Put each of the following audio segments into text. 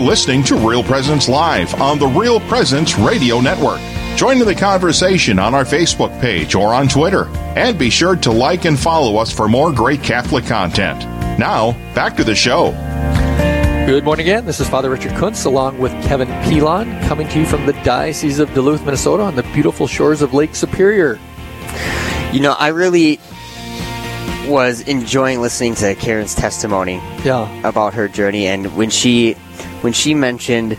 listening to Real Presence Live on the Real Presence Radio Network. Join in the conversation on our Facebook page or on Twitter. And be sure to like and follow us for more great Catholic content. Now, back to the show. Good morning again. This is Father Richard Kunst along with Kevin Pilon coming to you from the Diocese of Duluth, Minnesota on the beautiful shores of Lake Superior. You know, I really was enjoying listening to Karen's testimony Yeah. about her journey and when she when she mentioned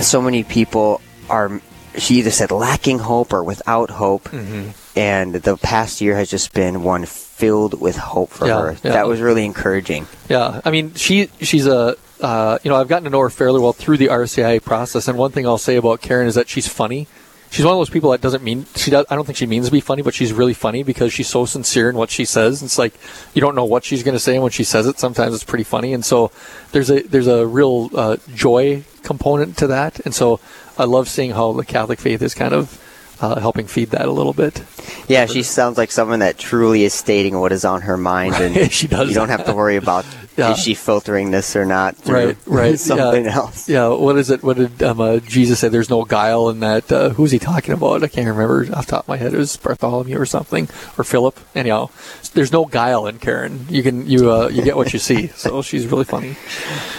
so many people are she either said lacking hope or without hope Mm-hmm. and the past year has just been one filled with hope for Yeah, her yeah. that was really encouraging Yeah, I mean, she she's a uh, you know I've gotten to know her fairly well through the RCIA process, and one thing I'll say about Karen is that she's funny. She's one of those people that doesn't mean she does. I don't think she means to be funny, but she's really funny because she's so sincere in what she says. It's like you don't know what she's going to say, and when she says it, sometimes it's pretty funny. And so there's a there's a real uh, joy component to that, and so I love seeing how the Catholic faith is kind of uh, helping feed that a little bit. yeah she sounds like someone that truly is stating what is on her mind and She does you don't have to worry about Yeah. is she filtering this or not through Right, right, something yeah. else Yeah, what is it? What did um, uh, Jesus say? There's no guile in that. Uh, who's he talking about? I can't remember off the top of my head. It was Bartholomew or something, or Philip. Anyhow, there's no guile in Karen. You can you uh, you get what you see. So she's really funny.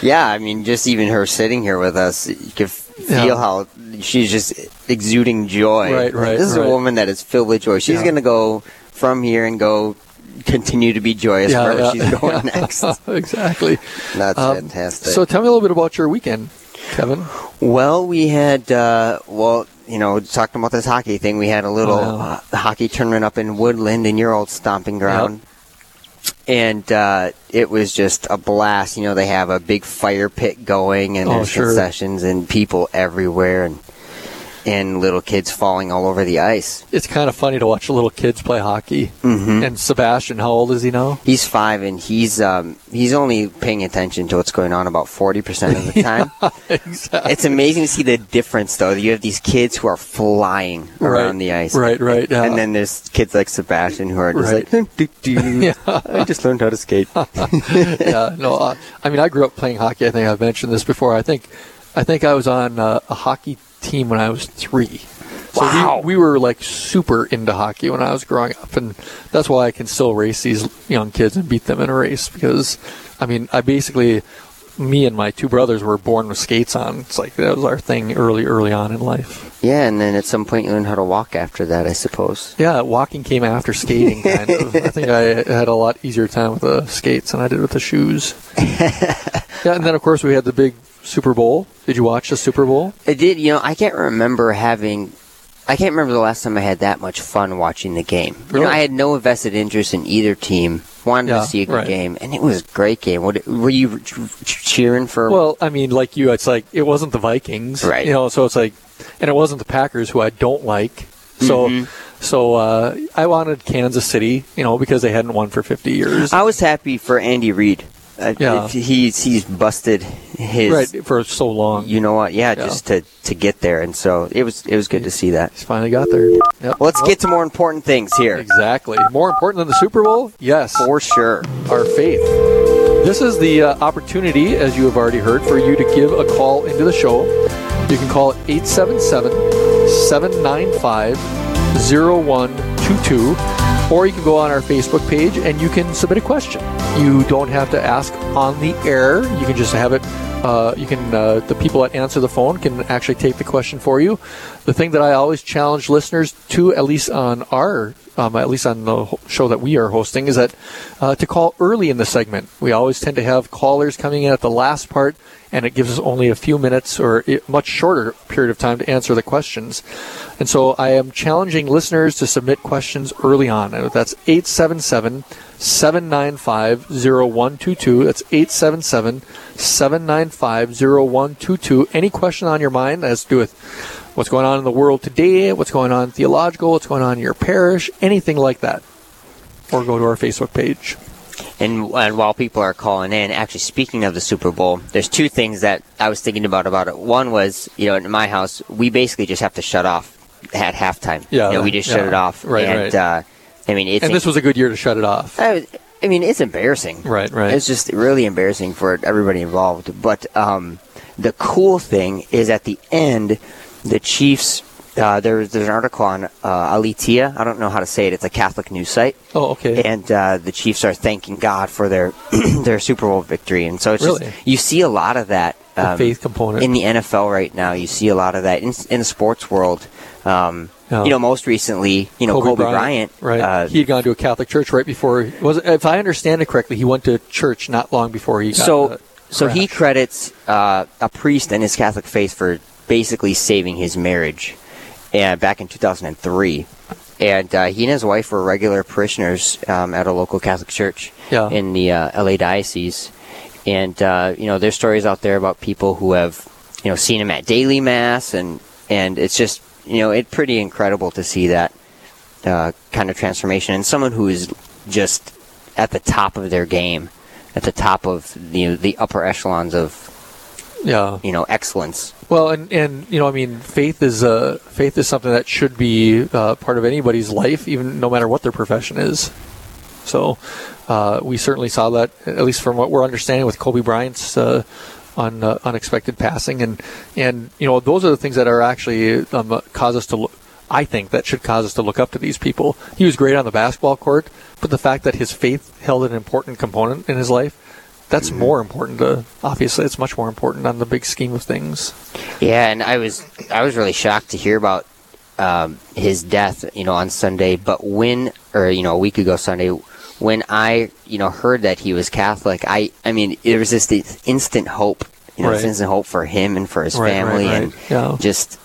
Yeah, I mean, just even her sitting here with us, you could feel Yeah. how she's just exuding joy. Right, right, This is right. a woman that is filled with joy. She's going to go from here and go continue to be joyous wherever she's going next. exactly. That's Um, fantastic. So tell me a little bit about your weekend, Kevin. well, we had, uh, well, you know, talking about this hockey thing, we had a little Oh, yeah. uh, hockey tournament up in Woodland in your old stomping ground. And uh, it was just a blast. You know, they have a big fire pit going, and Oh, there's sure. concessions and people everywhere, and and little kids falling all over the ice. It's kind of funny to watch little kids play hockey. Mm-hmm. And Sebastian, how old is he now? He's five, and he's um, he's only paying attention to what's going on about forty percent of the time. exactly. It's amazing to see the difference, though. You have these kids who are flying around Right, the ice, right, right, yeah. And then there's kids like Sebastian who are just Right. like, "Doo, doo, doo. Yeah. I just learned how to skate. yeah, no. Uh, I mean, I grew up playing hockey. I think I've mentioned this before. I think, I think I was on uh, a hockey team when I was three. So Wow. we, we were like super into hockey when I was growing up, and that's why I can still race these young kids and beat them in a race because, I mean, I basically, me and my two brothers were born with skates on. It's like that was our thing early, early on in life. yeah, and then at some point you learn how to walk after that, I suppose. Yeah, walking came after skating. Kind of. I think I had a lot easier time with the skates than I did with the shoes. yeah, and then of course we had the big Super Bowl. Did you watch the Super Bowl? I did, you know, I can't remember having. I can't remember the last time I had that much fun watching the game. You know, I had no vested interest in either team. Wanted Yeah, to see a good right. game, and it was a great game. What, were you ch- ch- cheering for? Well, I mean, like you, it's like it wasn't the Vikings, Right. You know, so it's like, and it wasn't the Packers, who I don't like. So, Mm-hmm. so uh, I wanted Kansas City, you know, because they hadn't won for 50 years, I was happy for Andy Reid. Uh, Yeah. he's he's busted his. right, for so long. You know what? Yeah, Yeah. just to, to get there, and so it was it was good to see that. He's finally got there. Yep. Well, let's get to more important things here. exactly more important than the Super Bowl. Yes, For sure. our faith. This is the uh, opportunity, as you have already heard, for you to give a call into the show. You can call 877 795 0122, or you can go on our Facebook page and you can submit a question. You don't have to ask on the air, you can just have it. Uh, you can uh, the people that answer the phone can actually take the question for you. The thing that I always challenge listeners to, at least on our um, at least on the show that we are hosting, is that uh, to call early in the segment. We always tend to have callers coming in at the last part, and it gives us only a few minutes or a much shorter period of time to answer the questions. And so I am challenging listeners to submit questions early on. That's 877 795 0122. That's 877 795 0122. Any question on your mind that has to do with what's going on in the world today, what's going on theological, what's going on in your parish, anything like that. Or go to our Facebook page. And, and while people are calling in, actually speaking of the Super Bowl, there's two things that I was thinking about about it. One was, you know, in my house, we basically just have to shut off at halftime. Yeah, you know, we just shut yeah. it off. Right, and, right. Uh, I mean, And this was a good year to shut it off. I, I mean, it's embarrassing. Right, right. It's just really embarrassing for everybody involved. But um, the cool thing is at the end, the Chiefs. Uh, there, there's an article on uh, Aleteia. I don't know how to say it. It's a Catholic news site. Oh, okay. And uh, the Chiefs are thanking God for their their Super Bowl victory, and so it's Really? just you see a lot of that The um, faith component. in the NFL right now. You see a lot of that in, in the sports world. Um, Yeah. You know, most recently, you know, Kobe, Bryant, right? uh, he had gone to a Catholic church right before. Was if I understand it correctly, he went to church not long before he got so so he credits uh, a priest and his Catholic faith for basically saving his marriage, uh, back in 2003. And uh, he and his wife were regular parishioners um, at a local Catholic church Yeah. in the uh, LA diocese. And uh, you know, there's stories out there about people who have you know seen him at daily mass, and and it's just you know it's pretty incredible to see that uh, kind of transformation and someone who is just at the top of their game, at the top of the the upper echelons of yeah. you know excellence. Well, and and you know, I mean, faith is uh, faith is something that should be uh, part of anybody's life, even no matter what their profession is. So, uh, we certainly saw that, at least from what we're understanding, with Kobe Bryant's uh, un, uh, unexpected passing, and and you know, those are the things that are actually um, cause us to look. I think that should cause us to look up to these people. He was great on the basketball court, but the fact that his faith held an important component in his life. That's more important. To, obviously, it's much more important on the big scheme of things. Yeah, and I was I was really shocked to hear about um, his death, you know, on Sunday. But when, or you know, a week ago Sunday, when I, you know, heard that he was Catholic, I, I mean, there was just this instant hope, you know, Right. instant hope for him and for his Right, family, right. and Yeah. just,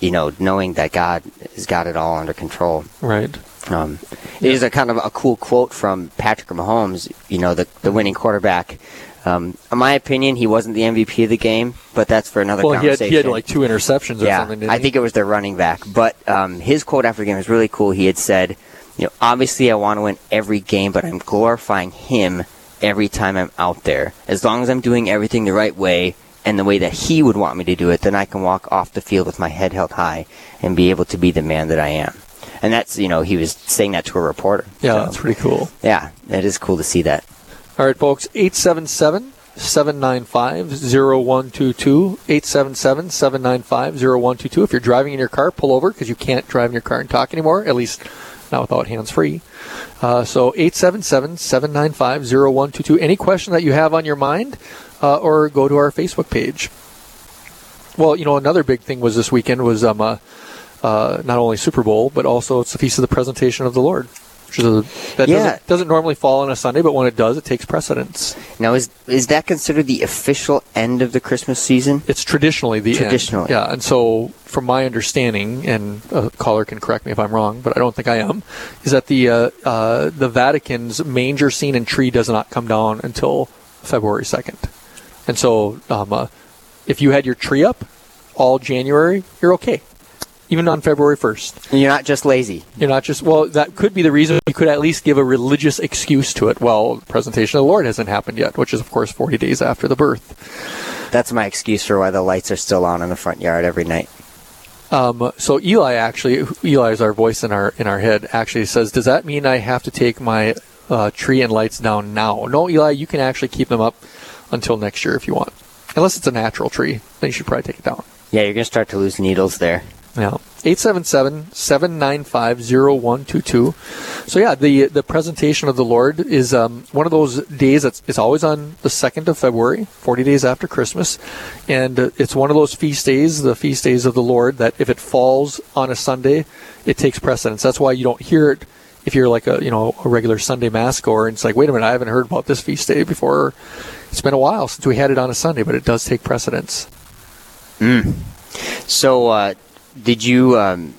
you know, knowing that God has got it all under control. Right. Um, It is a kind of a cool quote from Patrick Mahomes, you know, the, the winning quarterback. Um, in my opinion, he wasn't the MVP of the game, but that's for another Well, he had, conversation. he had like two interceptions or yeah, something. Didn't I he? think it was their running back. But um, his quote after the game was really cool. He had said, you know, obviously I want to win every game, but I'm glorifying him every time I'm out there. As long as I'm doing everything the right way and the way that he would want me to do it, then I can walk off the field with my head held high and be able to be the man that I am. And that's, you know, he was saying that to a reporter. Yeah, So, that's pretty cool. yeah, it is cool to see that. All right, folks, 877 795 0122. 877 795 0122. If you're driving in your car, pull over because you can't drive in your car and talk anymore, at least not without hands free. Uh, so 877 795 0122. Any question that you have on your mind, uh, or go to our Facebook page. Well, you know, another big thing was this weekend was um, uh, uh, not only Super Bowl, but also it's the Feast of the Presentation of the Lord. Which is a, that Yeah. doesn't, doesn't normally fall on a Sunday, but when it does, it takes precedence. Now, is is that considered the official end of the Christmas season? It's traditionally the end. Traditionally. yeah. And so, from my understanding, and a caller can correct me if I'm wrong, but I don't think I am, is that the uh, uh, the Vatican's manger scene and tree does not come down until February second. And so, um, uh, if you had your tree up all January, you're okay. Even on February first, You're not just lazy. you're not just well. That could be the reason. You could at least give a religious excuse to it. Well, the presentation of the Lord hasn't happened yet, which is of course 40 days after the birth. That's my excuse for why the lights are still on in the front yard every night. Um, so Eli actually, Eli is our voice in our in our head. Actually says, does that mean I have to take my uh, tree and lights down now? No, Eli, you can actually keep them up until next year if you want. Unless it's a natural tree, then you should probably take it down. Yeah, you're gonna start to lose needles there. Yeah. 877-795-0122. So yeah, the the presentation of the Lord is um, one of those days that's it's always on the 2nd of February, 40 days after Christmas. And uh, it's one of those feast days, the feast days of the Lord, that if it falls on a Sunday, it takes precedence. That's why you don't hear it if you're like a, you know, a regular Sunday mass goer and it's like, wait a minute, I haven't heard about this feast day before. It's been a while since we had it on a Sunday, but it does take precedence. So, uh, did you? Um,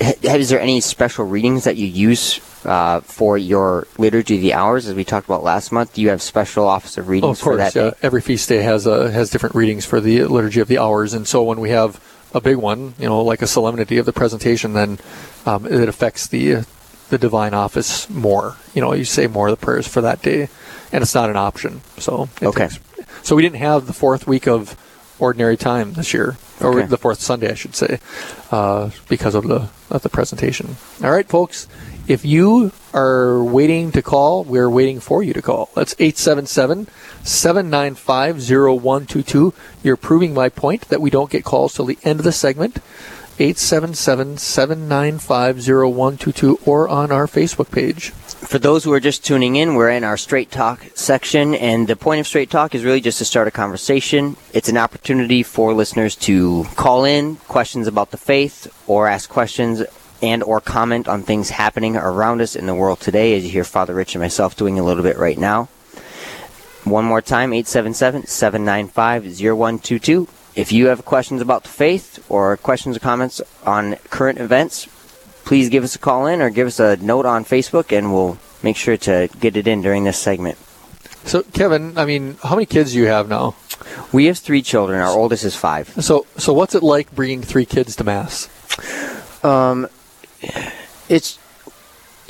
ha- is there any special readings that you use uh, for your liturgy of the hours, as we talked about last month? Do you have special office of Oh, readings of course, for that yeah. day? Every feast day has uh, has different readings for the liturgy of the hours, and so when we have a big one, you know, like a solemnity of the presentation, then um, it affects the the divine office more. You know, you say more of the prayers for that day, and it's not an option. So Okay. takes- so we didn't have the fourth week of ordinary time this year, or Okay. the fourth Sunday, I should say, uh, because of the of the presentation. All right, folks. If you are waiting to call, we're waiting for you to call. That's 877 795 0122. You're proving my point that we don't get calls till the end of the segment. 877 795 0122 or on our Facebook page. For those who are just tuning in, we're in our Straight Talk section, and the point of Straight Talk is really just to start a conversation. It's an opportunity for listeners to call in questions about the faith or ask questions and or comment on things happening around us in the world today, as you hear Father Rich and myself doing a little bit right now. One more time, 877-795-0122. If you have questions about the faith or questions or comments on current events, please give us a call in or give us a note on Facebook and we'll make sure to get it in during this segment. So, Kevin, I mean, how many kids do you have now? We have three children. Our oldest is five. So, so what's it like bringing three kids to mass? Um, it's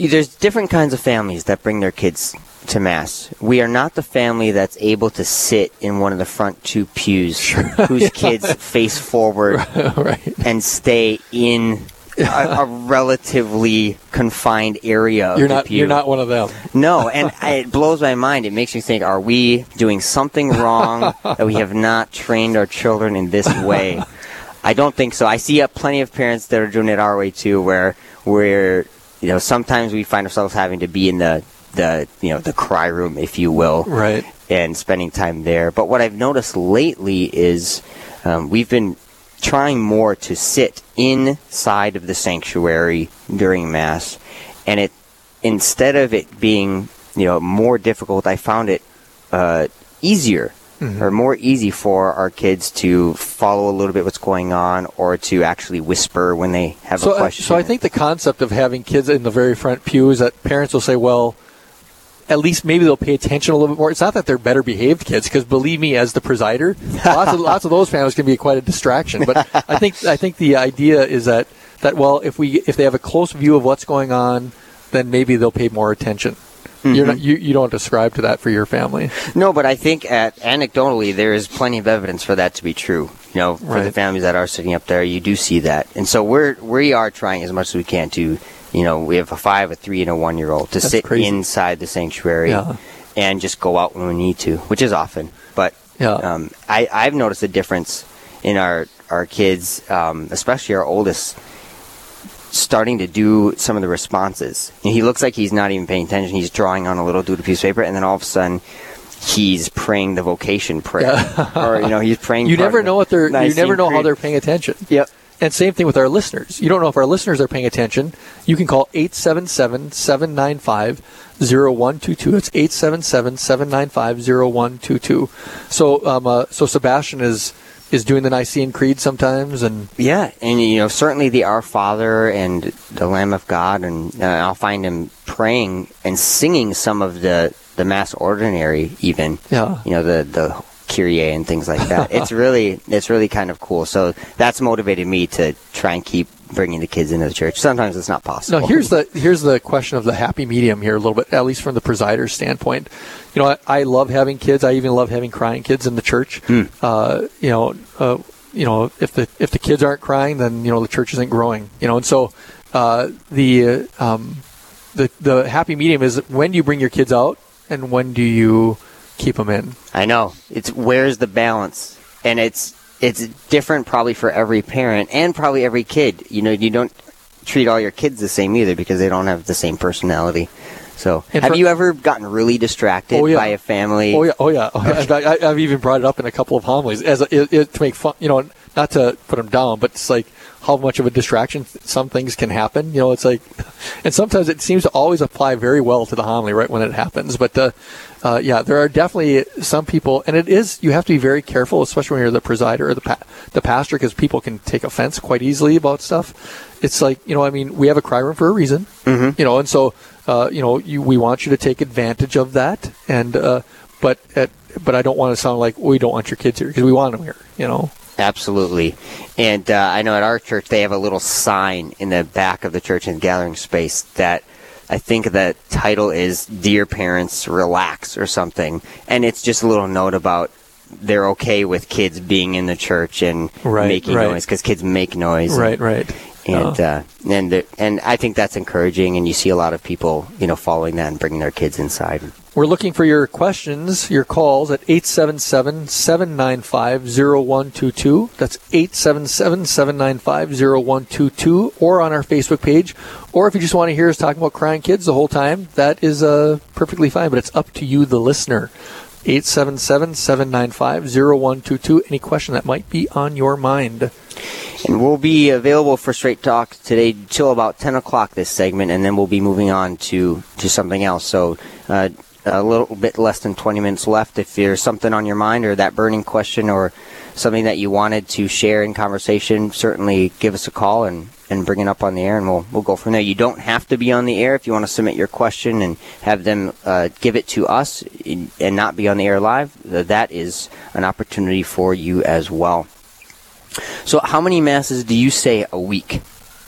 there's different kinds of families that bring their kids to mass. We are not the family that's able to sit in one of the front two pews, whose kids face forward right. and stay in a, a relatively confined area. You're the not. You're not one of them. No, and I, it blows my mind. It makes me think: Are we doing something wrong that we have not trained our children in this way? I don't think so. I see uh, plenty of parents that are doing it our way too, where where you know sometimes we find ourselves having to be in the the you know the cry room, if you will, Right. and spending time there. But what I've noticed lately is um, we've been trying more to sit inside of the sanctuary during mass, and it instead of it being you know more difficult, I found it uh, easier. Mm-hmm. Or more easy for our kids to follow a little bit what's going on, or to actually whisper when they have So, a question. so I think the concept of having kids in the very front pew is that parents will say, "Well, at least maybe they'll pay attention a little bit more." It's not that they're better behaved kids, because believe me, as the presider, lots of lots of those families can be quite a distraction. But I think I think the idea is that that well, if we if they have a close view of what's going on, then maybe they'll pay more attention. You're Mm-hmm. not, you you don't describe to that for your family. No, but I think at, anecdotally there is plenty of evidence for that to be true. You know, for the families that are sitting up there, you do see that, and so we're we are trying as much as we can to, you know, we have a five, a three, and a one year old to That's sit crazy. inside the sanctuary Yeah. and just go out when we need to, which is often. But Yeah. um, I I've noticed a difference in our our kids, um, especially our oldest. Starting to do some of the responses. And he looks like he's not even paying attention. He's drawing on a little doodle piece of paper, and then all of a sudden, he's praying the vocation prayer, or you know, he's praying. You never know what they're. You never know how they're paying attention. Yep. And same thing with our listeners. You don't know if our listeners are paying attention. You can call 877-795-0122. It's 877-795-0122. So, um, uh, so Sebastian is is doing the Nicene Creed sometimes, and Yeah, and you know, certainly the Our Father and the Lamb of God, and uh, I'll find him praying and singing some of the the Mass Ordinary, even. Yeah. You know, the the Kyrie and things like that. it's really it's really kind of cool. So that's motivated me to try and keep bringing the kids into the church. Sometimes it's not possible. No, here's the here's the question of the happy medium here a little bit, at least from the presider's standpoint. You know, I, I love having kids. I even love having crying kids in the church. Uh, you know, uh, you know, if the if the kids aren't crying, then you know the church isn't growing. You know, and so uh, the uh, um, the the happy medium is when do you bring your kids out and when do you keep them in? I know. It's where's the balance, and it's it's different probably for every parent and probably every kid. You know, you don't treat all your kids the same either because they don't have the same personality. So, And have for- you ever gotten really distracted Oh, yeah. by a family? Oh yeah, oh yeah. Oh, I, I've even brought it up in a couple of homilies as a, it, it, to make fun. You know, not to put them down, but it's like how much of a distraction some things can happen. You know, it's like, and sometimes it seems to always apply very well to the homily right when it happens. But uh, uh, yeah, there are definitely some people, and it is you have to be very careful, especially when you're the presider or the pa- the pastor, because people can take offense quite easily about stuff. It's like you know, I mean, we have a cry room for a reason, mm-hmm. you know, and so uh, you know, you, we want you to take advantage of that, and uh, but at, but I don't want to sound like we don't want your kids here because we want them here, you know. Absolutely. And uh, I know at our church they have a little sign in the back of the church and gathering space that I think the title is "Dear Parents, Relax" or something, and it's just a little note about they're okay with kids being in the church and Right, making right. noise because kids make noise. Right, right. And uh, and the, and I think that's encouraging, and you see a lot of people, you know, following that and bringing their kids inside. We're looking for your questions, your calls at 877-795-0122. That's 877-795-0122 or on our Facebook page. Or if you just want to hear us talking about crying kids the whole time, that is uh, perfectly fine, but it's up to you, the listener. 877-795-0122. Any question that might be on your mind. And we'll be available for Straight Talk today till about 10 o'clock this segment, and then we'll be moving on to, to something else. So uh, a little bit less than 20 minutes left. If there's something on your mind or that burning question or something that you wanted to share in conversation, certainly give us a call and, and bring it up on the air, and we'll, we'll go from there. You don't have to be on the air if you want to submit your question and have them uh, give it to us and not be on the air live. That is an opportunity for you as well. So, how many masses do you say a week?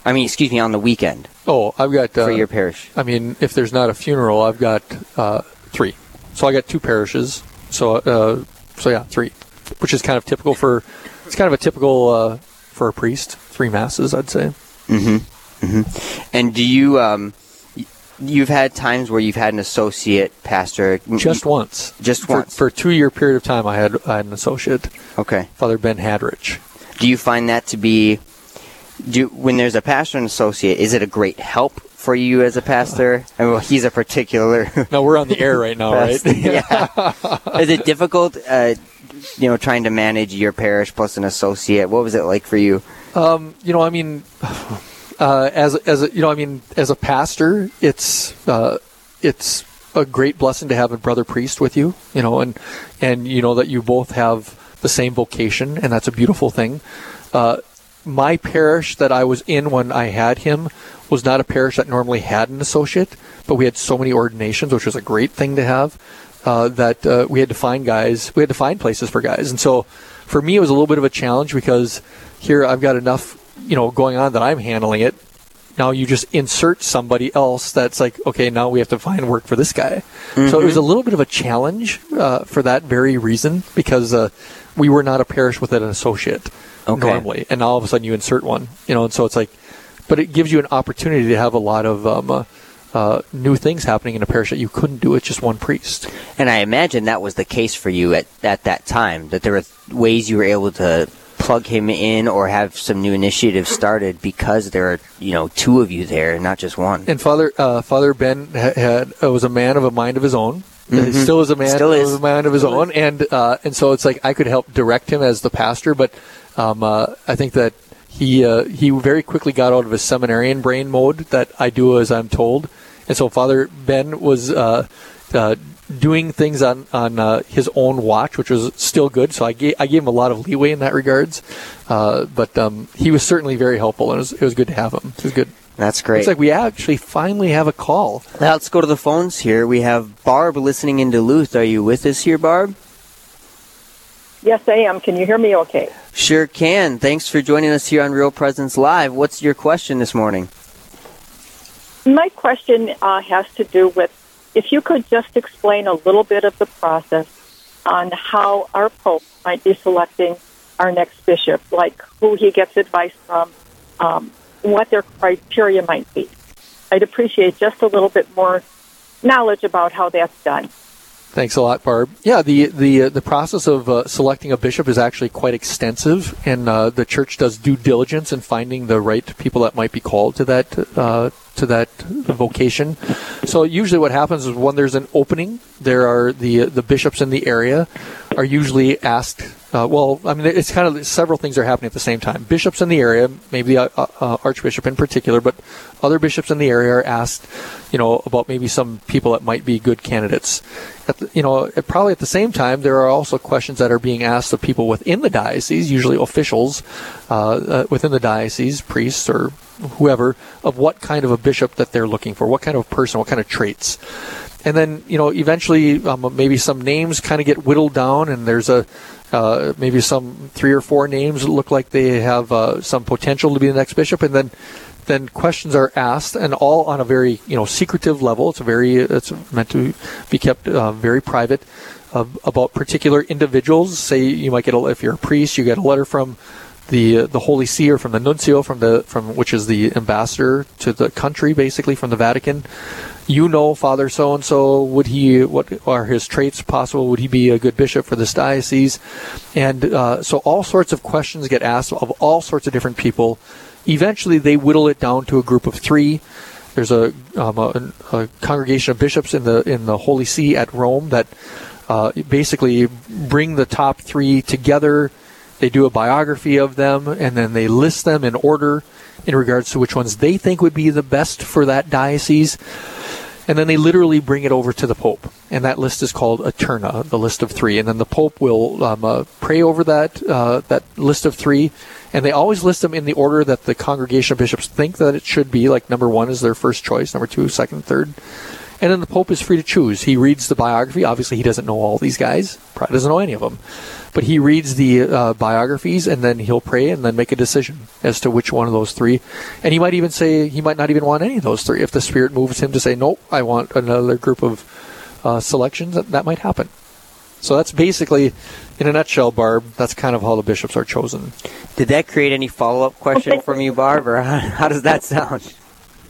I mean, excuse me, on the weekend. Oh, I've got uh, for your parish. I mean, if there's not a funeral, I've got uh, three. So I got two parishes. So, uh, so yeah, three, which is kind of typical for. It's kind of a typical uh, for a priest. Three masses, I'd say. Mm-hmm. Mm-hmm. And do you? Um, you've had times where you've had an associate pastor. Just once. Just for, once. For a two-year period of time, I had I had an associate. Okay. Father Ben Hadrich. Do you find that to be? Do when there's a pastor and associate, is it a great help for you as a pastor? I mean, well, he's a particular. no, we're on the air right now, right? yeah. is it difficult? Uh, you know, trying to manage your parish plus an associate. What was it like for you? Um, you know, I mean, uh, as as a, you know, I mean, as a pastor, it's uh, it's a great blessing to have a brother priest with you. You know, and and you know that you both have the same vocation, and that's a beautiful thing. Uh, my parish that I was in when I had him was not a parish that normally had an associate, but we had so many ordinations, which was a great thing to have. Uh, that uh, we had to find guys, we had to find places for guys, and so for me it was a little bit of a challenge because here I've got enough, you know, going on that I'm handling it. Now you just insert somebody else that's like, okay, now we have to find work for this guy. Mm-hmm. So it was a little bit of a challenge uh, for that very reason because uh, we were not a parish with an associate okay. normally, and all of a sudden you insert one, you know, and so it's like, but it gives you an opportunity to have a lot of um, uh, uh, new things happening in a parish that you couldn't do with just one priest. And I imagine that was the case for you at, at that time, that there were ways you were able to plug him in or have some new initiatives started because there are you know two of you there, not just one. And Father uh, Father Ben had, uh, was a man of a mind of his own. Mm-hmm. Still is a man Still is. of a mind of his own, and uh, and so it's like I could help direct him as the pastor, but um, uh, I think that he uh, he very quickly got out of his seminarian brain mode that I do as I'm told, and so Father Ben was uh, uh, doing things on on uh, his own watch, which was still good. So I gave I gave him a lot of leeway in that regards, uh, but um, he was certainly very helpful, and it was, it was good to have him. It was good. That's great. Looks like we actually finally have a call. Now let's go to the phones here. We have Barb listening in Duluth. Are you with us here, Barb? Yes, I am. Can you hear me okay? Sure can. Thanks for joining us here on Real Presence Live. What's your question this morning? My question uh, has to do with if you could just explain a little bit of the process on how our Pope might be selecting our next bishop, like who he gets advice from, um, what their criteria might be. I'd appreciate just a little bit more knowledge about how that's done. Thanks a lot, Barb. Yeah, the the uh, the process of uh, selecting a bishop is actually quite extensive, and uh, the church does due diligence in finding the right people that might be called to that uh, to that vocation. So usually, what happens is when there's an opening, there are the the bishops in the area are usually asked uh, well, I mean, it's kind of several things are happening at the same time. Bishops in the area, maybe the uh, uh, Archbishop in particular, but other bishops in the area are asked, you know, about maybe some people that might be good candidates. The, you know, probably at the same time, there are also questions that are being asked of people within the diocese, usually officials uh, uh, within the diocese, priests or whoever, of what kind of a bishop that they're looking for, what kind of person, what kind of traits and then you know eventually um, maybe some names kind of get whittled down and there's a uh, maybe some three or four names look like they have uh, some potential to be the next bishop, and then then questions are asked, and all on a very you know secretive level. It's very it's meant to be kept uh, very private uh, about particular individuals. Say you might get a, if you're a priest, you get a letter from the the Holy See or from the nuncio from the from which is the ambassador to the country, basically from the Vatican. You know, Father so and so. Would he? What are his traits possible? Would he be a good bishop for this diocese? And uh, so all sorts of questions get asked of all sorts of different people. Eventually, they whittle it down to a group of three. There's a, um, a, a congregation of bishops in the in the Holy See at Rome that uh, basically bring the top three together they do a biography of them, and then they list them in order in regards to which ones they think would be the best for that diocese. And then they literally bring it over to the Pope. And that list is called a terna, the list of three. And then the Pope will um, uh, pray over that, uh, that list of three. And they always list them in the order that the congregation of bishops think that it should be. Like number one is their first choice, number two, second, third. And then the Pope is free to choose. He reads the biography. Obviously, he doesn't know all these guys, probably doesn't know any of them. But he reads the uh, biographies and then he'll pray and then make a decision as to which one of those three. And he might even say he might not even want any of those three. If the Spirit moves him to say, nope, I want another group of uh, selections, that, that might happen. So that's basically, in a nutshell, Barb, that's kind of how the bishops are chosen. Did that create any follow up question from you, Barb, or how, how does that sound?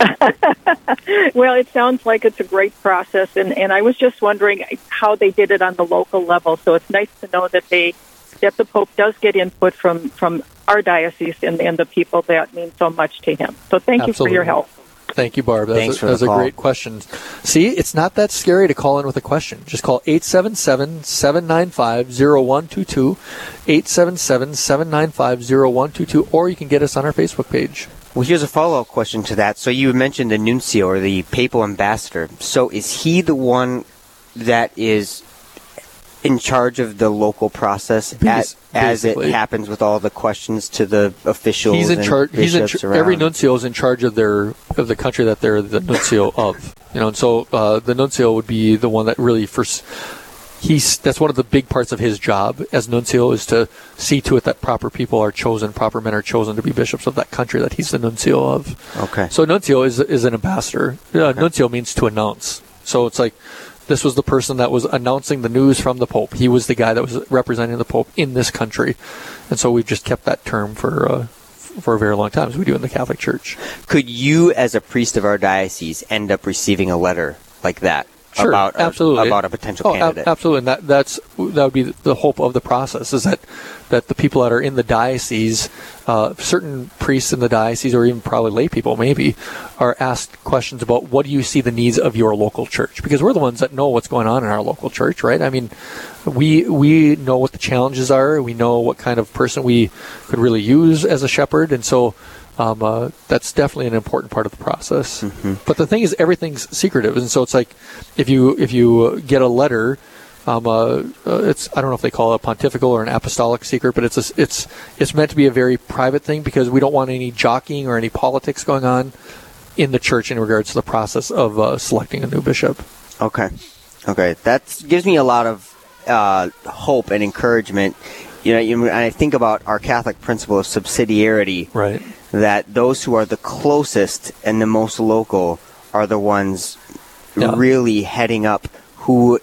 well, it sounds like it's a great process, and, and I was just wondering how they did it on the local level. So it's nice to know that they that the Pope does get input from from our diocese and, and the people that mean so much to him. So thank Absolutely. you for your help. Thank you, Barb. That's, Thanks a, for that's the a great question. See, it's not that scary to call in with a question. Just call 877 795 0122, 877 795 0122, or you can get us on our Facebook page. Well, here's a follow up question to that. So you mentioned the nuncio or the papal ambassador. So is he the one that is in charge of the local process as, as it happens with all the questions to the officials? He's in charge. He's in char- every nuncio is in charge of their of the country that they're the nuncio of. You know, and so uh, the nuncio would be the one that really first. He's that's one of the big parts of his job as nuncio is to see to it that proper people are chosen, proper men are chosen to be bishops of that country that he's the nuncio of. Okay. So nuncio is is an ambassador. Uh, Nuncio means to announce. So it's like this was the person that was announcing the news from the Pope. He was the guy that was representing the Pope in this country, and so we've just kept that term for uh, for a very long time, as we do in the Catholic Church. Could you, as a priest of our diocese, end up receiving a letter like that Sure, about a, absolutely. about a potential Oh, ab- candidate? absolutely, and that that's that would be the hope of the process is that that the people that are in the diocese, uh, certain priests in the diocese, or even probably lay people, maybe, are asked questions about what do you see the needs of your local church because we're the ones that know what's going on in our local church, right? I mean, we we know what the challenges are, we know what kind of person we could really use as a shepherd, and so. Um, uh, that's definitely an important part of the process. But the thing is, everything's secretive, and so it's like if you if you get a letter, um, uh, uh, it's I don't know if they call it a pontifical or an apostolic secret, but it's a, it's it's meant to be a very private thing because we don't want any jockeying or any politics going on in the church in regards to the process of uh, selecting a new bishop. Okay. Okay. That gives me a lot of uh, hope and encouragement. You know, you, and I think about our Catholic principle of subsidiarity, Right. That those who are the closest and the most local are the ones Yeah. really heading up who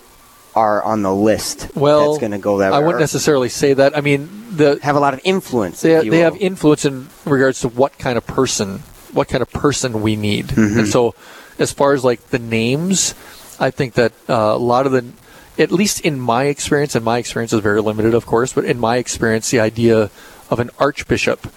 are on the list Well, that's going to go that I wouldn't necessarily say that. I mean, the have a lot of influence. they, they have influence in regards to what kind of person what kind of person we need Mm-hmm. and so as far as like the names i think that uh, a lot of the at least in my experience and my experience is very limited of course but in my experience the idea of an archbishop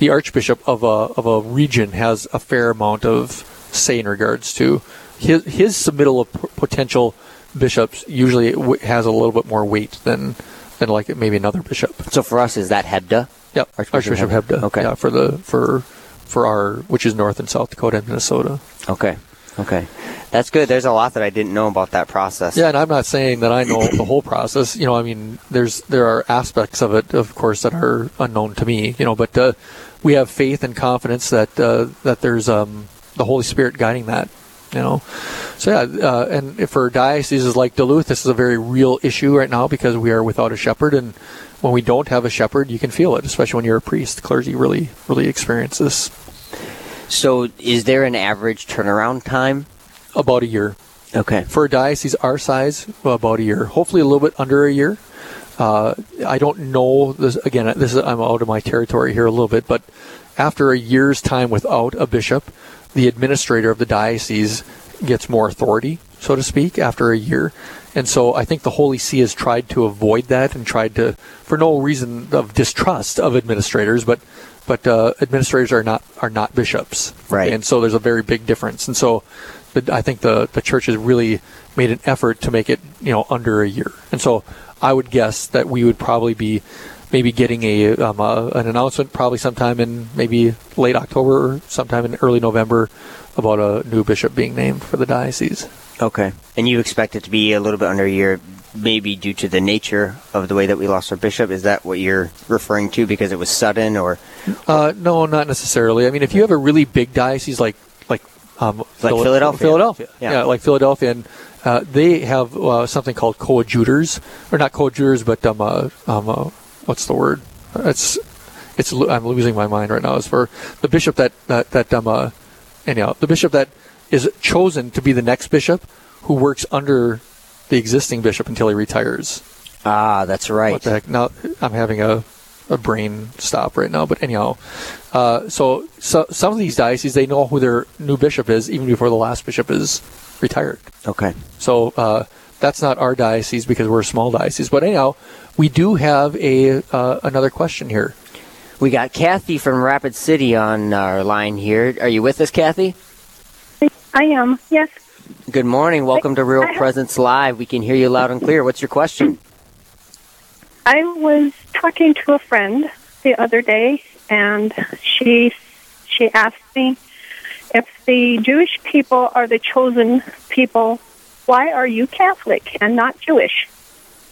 the archbishop of a of a region has a fair amount of say in regards to his his submittal of p- potential bishops usually w- has a little bit more weight than than like maybe another bishop so for us, is that Hebda? Yep, Archbishop Archbishop, Hebda. Hebda. Okay. Yeah, for the for for our which is North and South Dakota and Minnesota. Okay. Okay. That's good. There's a lot that I didn't know about that process. Yeah, and I'm not saying that I know the whole process. You know, I mean, there's there are aspects of it, of course, that are unknown to me. You know, but uh, we have faith and confidence that uh, that there's um, the Holy Spirit guiding that. You know, so yeah, uh, and for dioceses like Duluth, this is a very real issue right now because we are without a shepherd, and when we don't have a shepherd, you can feel it, especially when you're a priest. Clergy really, really experience this So, is there an average turnaround time? about a year. Okay. For a diocese our size, about a year. Hopefully, a little bit under a year. Uh, I don't know this again. This is I'm out of my territory here a little bit, but after a year's time without a bishop, the administrator of the diocese gets more authority, so to speak, after a year. And so I think the Holy See has tried to avoid that and tried to, for no reason of distrust of administrators, but but uh, administrators are not are not bishops, Right. And so there's a very big difference. And so the, I think the the church has really made an effort to make it you know under a year. And so I would guess that we would probably be maybe getting a, um, a an announcement probably sometime in maybe late October or sometime in early November about a new bishop being named for the diocese. Okay. And you expect it to be a little bit under a year, maybe due to the nature of the way that we lost our bishop? Is that what you're referring to because it was sudden or Uh, no, not necessarily. I mean, if you have a really big diocese like like um, Like Phila- Philadelphia. Philadelphia, Yeah. like Philadelphia, and uh, they have uh, something called coadjutors, or not coadjutors, but um, uh, um, uh, what's the word? It's it's I'm losing my mind right now. It's for the bishop that that that um, uh, anyhow, the bishop that is chosen to be the next bishop who works under the existing bishop until he retires. Ah, that's right. What the heck? Now I'm having a, a brain stop right now. But anyhow, uh, so, so some of these dioceses they know who their new bishop is even before the last bishop is retired. Okay. So uh, that's not our diocese because we're a small diocese. But anyhow, we do have a uh, another question here. We got Kathy from Rapid City on our line here. Are you with us, Kathy? I am, yes. Good morning. Welcome to Real Presence Live. We can hear you loud and clear. What's your question? I was talking to a friend the other day, and she she asked me if the Jewish people are the chosen people. Why are you Catholic and not Jewish?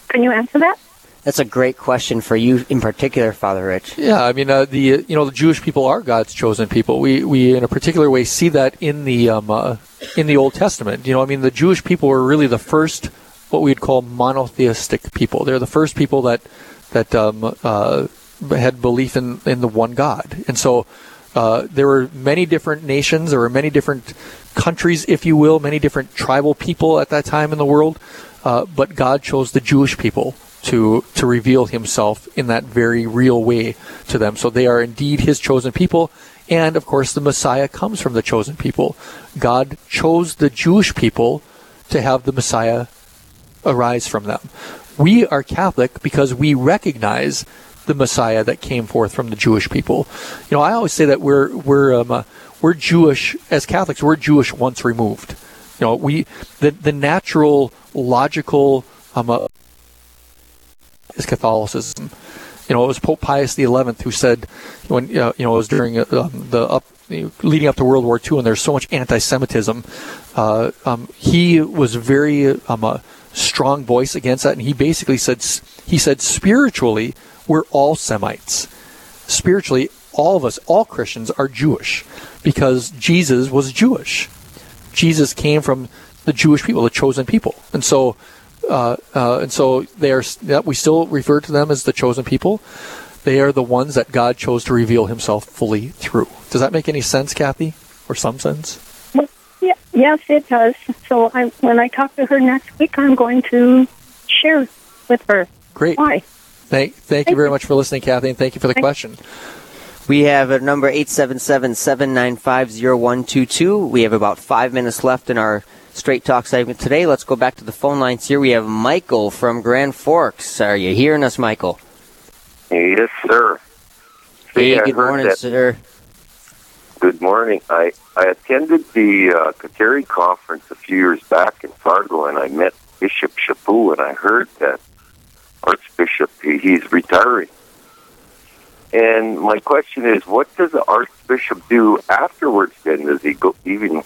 Can you answer that? That's a great question for you in particular, Father Rich. Yeah, I mean uh, the uh, you know the Jewish people are God's chosen people. We we in a particular way see that in the um, uh, in the Old Testament. You know, I mean the Jewish people were really the first what we'd call monotheistic people. They're the first people that that um, uh, had belief in in the one God, and so. Uh, there were many different nations, there were many different countries, if you will, many different tribal people at that time in the world, uh, but God chose the Jewish people to to reveal Himself in that very real way to them. So they are indeed His chosen people, and of course the Messiah comes from the chosen people. God chose the Jewish people to have the Messiah arise from them. We are Catholic because we recognize the Messiah that came forth from the Jewish people. You know, I always say that we're we're um, uh, we're Jewish as Catholics. We're Jewish once removed. You know, we the the natural logical um, uh, is Catholicism. You know, it was Pope Pius XI who said when uh, you know it was during uh, um, the up leading up to World War II, and there's so much anti-Semitism. Uh, um, he was very um, a strong voice against that, and he basically said he said spiritually we're all Semites. Spiritually, all of us, all Christians, are Jewish because Jesus was Jewish. Jesus came from the Jewish people, the chosen people, and so uh, uh, and so they are. We still refer to them as the chosen people. They are the ones that God chose to reveal Himself fully through. Does that make any sense, Kathy, or some sense? Well, yeah, yes, it does. So I, when I talk to her next week, I'm going to share with her Great. why. Thank, thank you very much for listening, Kathy, and thank you for the question. We have a number 877-795-0122. We have about five minutes left in our Straight Talk segment today. Let's go back to the phone lines here. We have Michael from Grand Forks. Are you hearing us, Michael? Yes, sir. Hey, I good morning, that- sir. Good morning. I, I attended the uh, Kateri conference a few years back in Fargo, and I met Bishop Chaput, and I heard that Archbishop he, he's retiring. And my question is, what does the Archbishop do afterwards? Then does he go even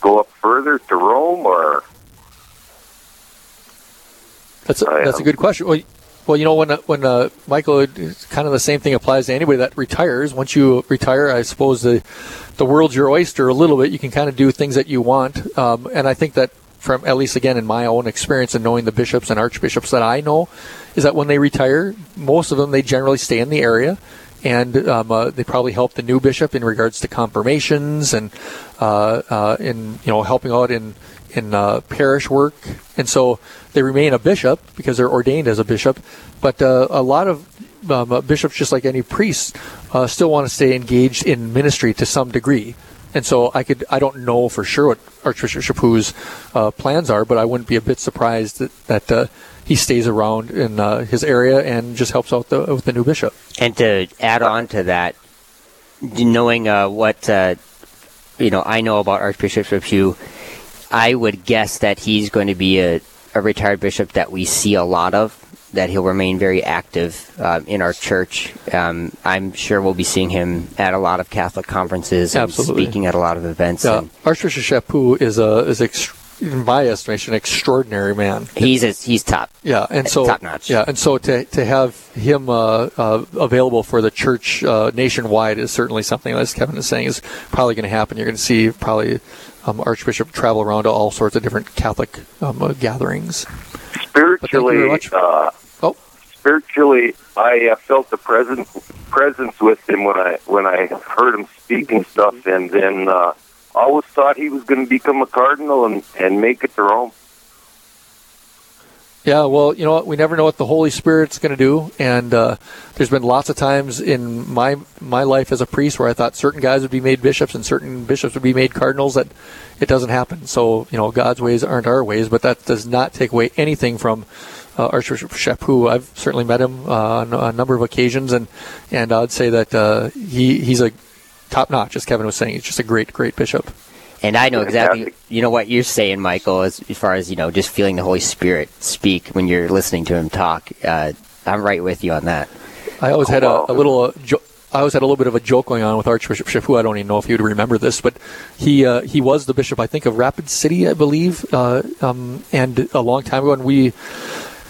go up further to Rome, or That's a, that's a good question. Well, well, you know, when uh, when uh, Michael, kind of the same thing applies to anybody that retires. Once you retire, I suppose the the world's your oyster a little bit. You can kind of do things that you want, um, and I think that from at least again in my own experience and knowing the bishops and archbishops that I know, is that when they retire, most of them they generally stay in the area. And um, uh, they probably help the new bishop in regards to confirmations and uh, uh, in you know helping out in in uh, parish work, and so they remain a bishop because they're ordained as a bishop. But uh, a lot of um, uh, bishops, just like any priest, uh, still want to stay engaged in ministry to some degree. And so I could I don't know for sure what Archbishop Chaput's uh, plans are, but I wouldn't be a bit surprised that, that uh, he stays around in his area and just helps out the, with the new bishop. And to add on to that, knowing what you know, I know about Archbishop Chaput, I would guess that he's going to be a, a retired bishop that we see a lot of. That he'll remain very active uh, in our church. Um, I'm sure we'll be seeing him at a lot of Catholic conferences and Absolutely. speaking at a lot of events. Yeah, And Archbishop Chaput is a is ex- in my estimation, an extraordinary man. he's a, he's top. Yeah, and so Top notch. Yeah, and so to to have him uh, uh, available for the church uh, nationwide is certainly something, as Kevin is saying, is probably going to happen. You're going to see probably um, Archbishop travel around to all sorts of different Catholic um, uh, gatherings. Spiritually, uh, Oh, spiritually, I uh, felt the presence presence with him when I when I heard him speaking stuff, and then uh, always thought he was going to become a cardinal and and make it to Rome. Yeah, well, you know what? We never know what the Holy Spirit's going to do, and uh, there's been lots of times in my my life as a priest where I thought certain guys would be made bishops and certain bishops would be made cardinals. That it doesn't happen. So you know, God's ways aren't our ways, but that does not take away anything from uh, Archbishop Chaput. I've certainly met him uh, on a number of occasions, and and I'd say that uh, he he's a top notch, as Kevin was saying. He's just a great great bishop. And I know exactly, Fantastic. you know what you're saying, Michael, as, as far as you know, just feeling the Holy Spirit speak when you're listening to him talk. Uh, I'm right with you on that. I always had a, a little. Uh, jo- I always had a little bit of a joke going on with Archbishop Chaput. I don't even know if he would remember this, but he uh, he was the bishop, I think, of Rapid City, I believe, uh, um, and a long time ago. And we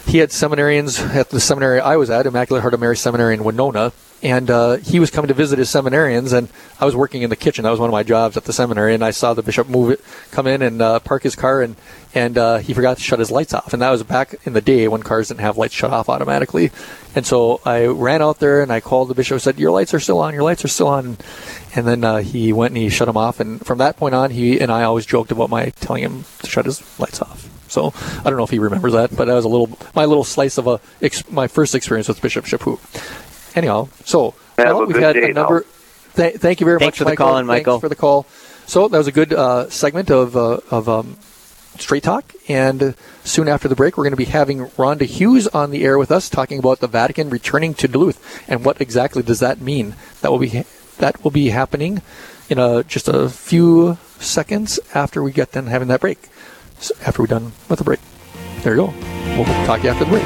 he had seminarians at the seminary I was at, Immaculate Heart of Mary Seminary in Winona, and uh, he was coming to visit his seminarians, and I was working in the kitchen. That was one of my jobs at the seminary, and I saw the bishop move it, come in and uh, park his car, and and uh, he forgot to shut his lights off, and that was back in the day when cars didn't have lights shut off automatically, and so I ran out there and I called the bishop, and said, "Your lights are still on. Your lights are still on," and then uh, he went and he shut them off, and from that point on, he and I always joked about my telling him to shut his lights off. So I don't know if he remembers that, but that was a little my little slice of a my first experience with Bishop Chaput. Anyhow, so Have well, a we've good had day a number. Th- thank you very Thanks much for the call in, Michael. Thanks for the call. So that was a good uh, segment of uh, of um, Straight Talk, and soon after the break, we're going to be having Rhonda Hughes on the air with us, talking about the Vatican returning to Duluth and what exactly does that mean. That will be that will be happening in a, just a few seconds after we get done having that break. So after we're done with the break, there you go. We'll talk to you after the break.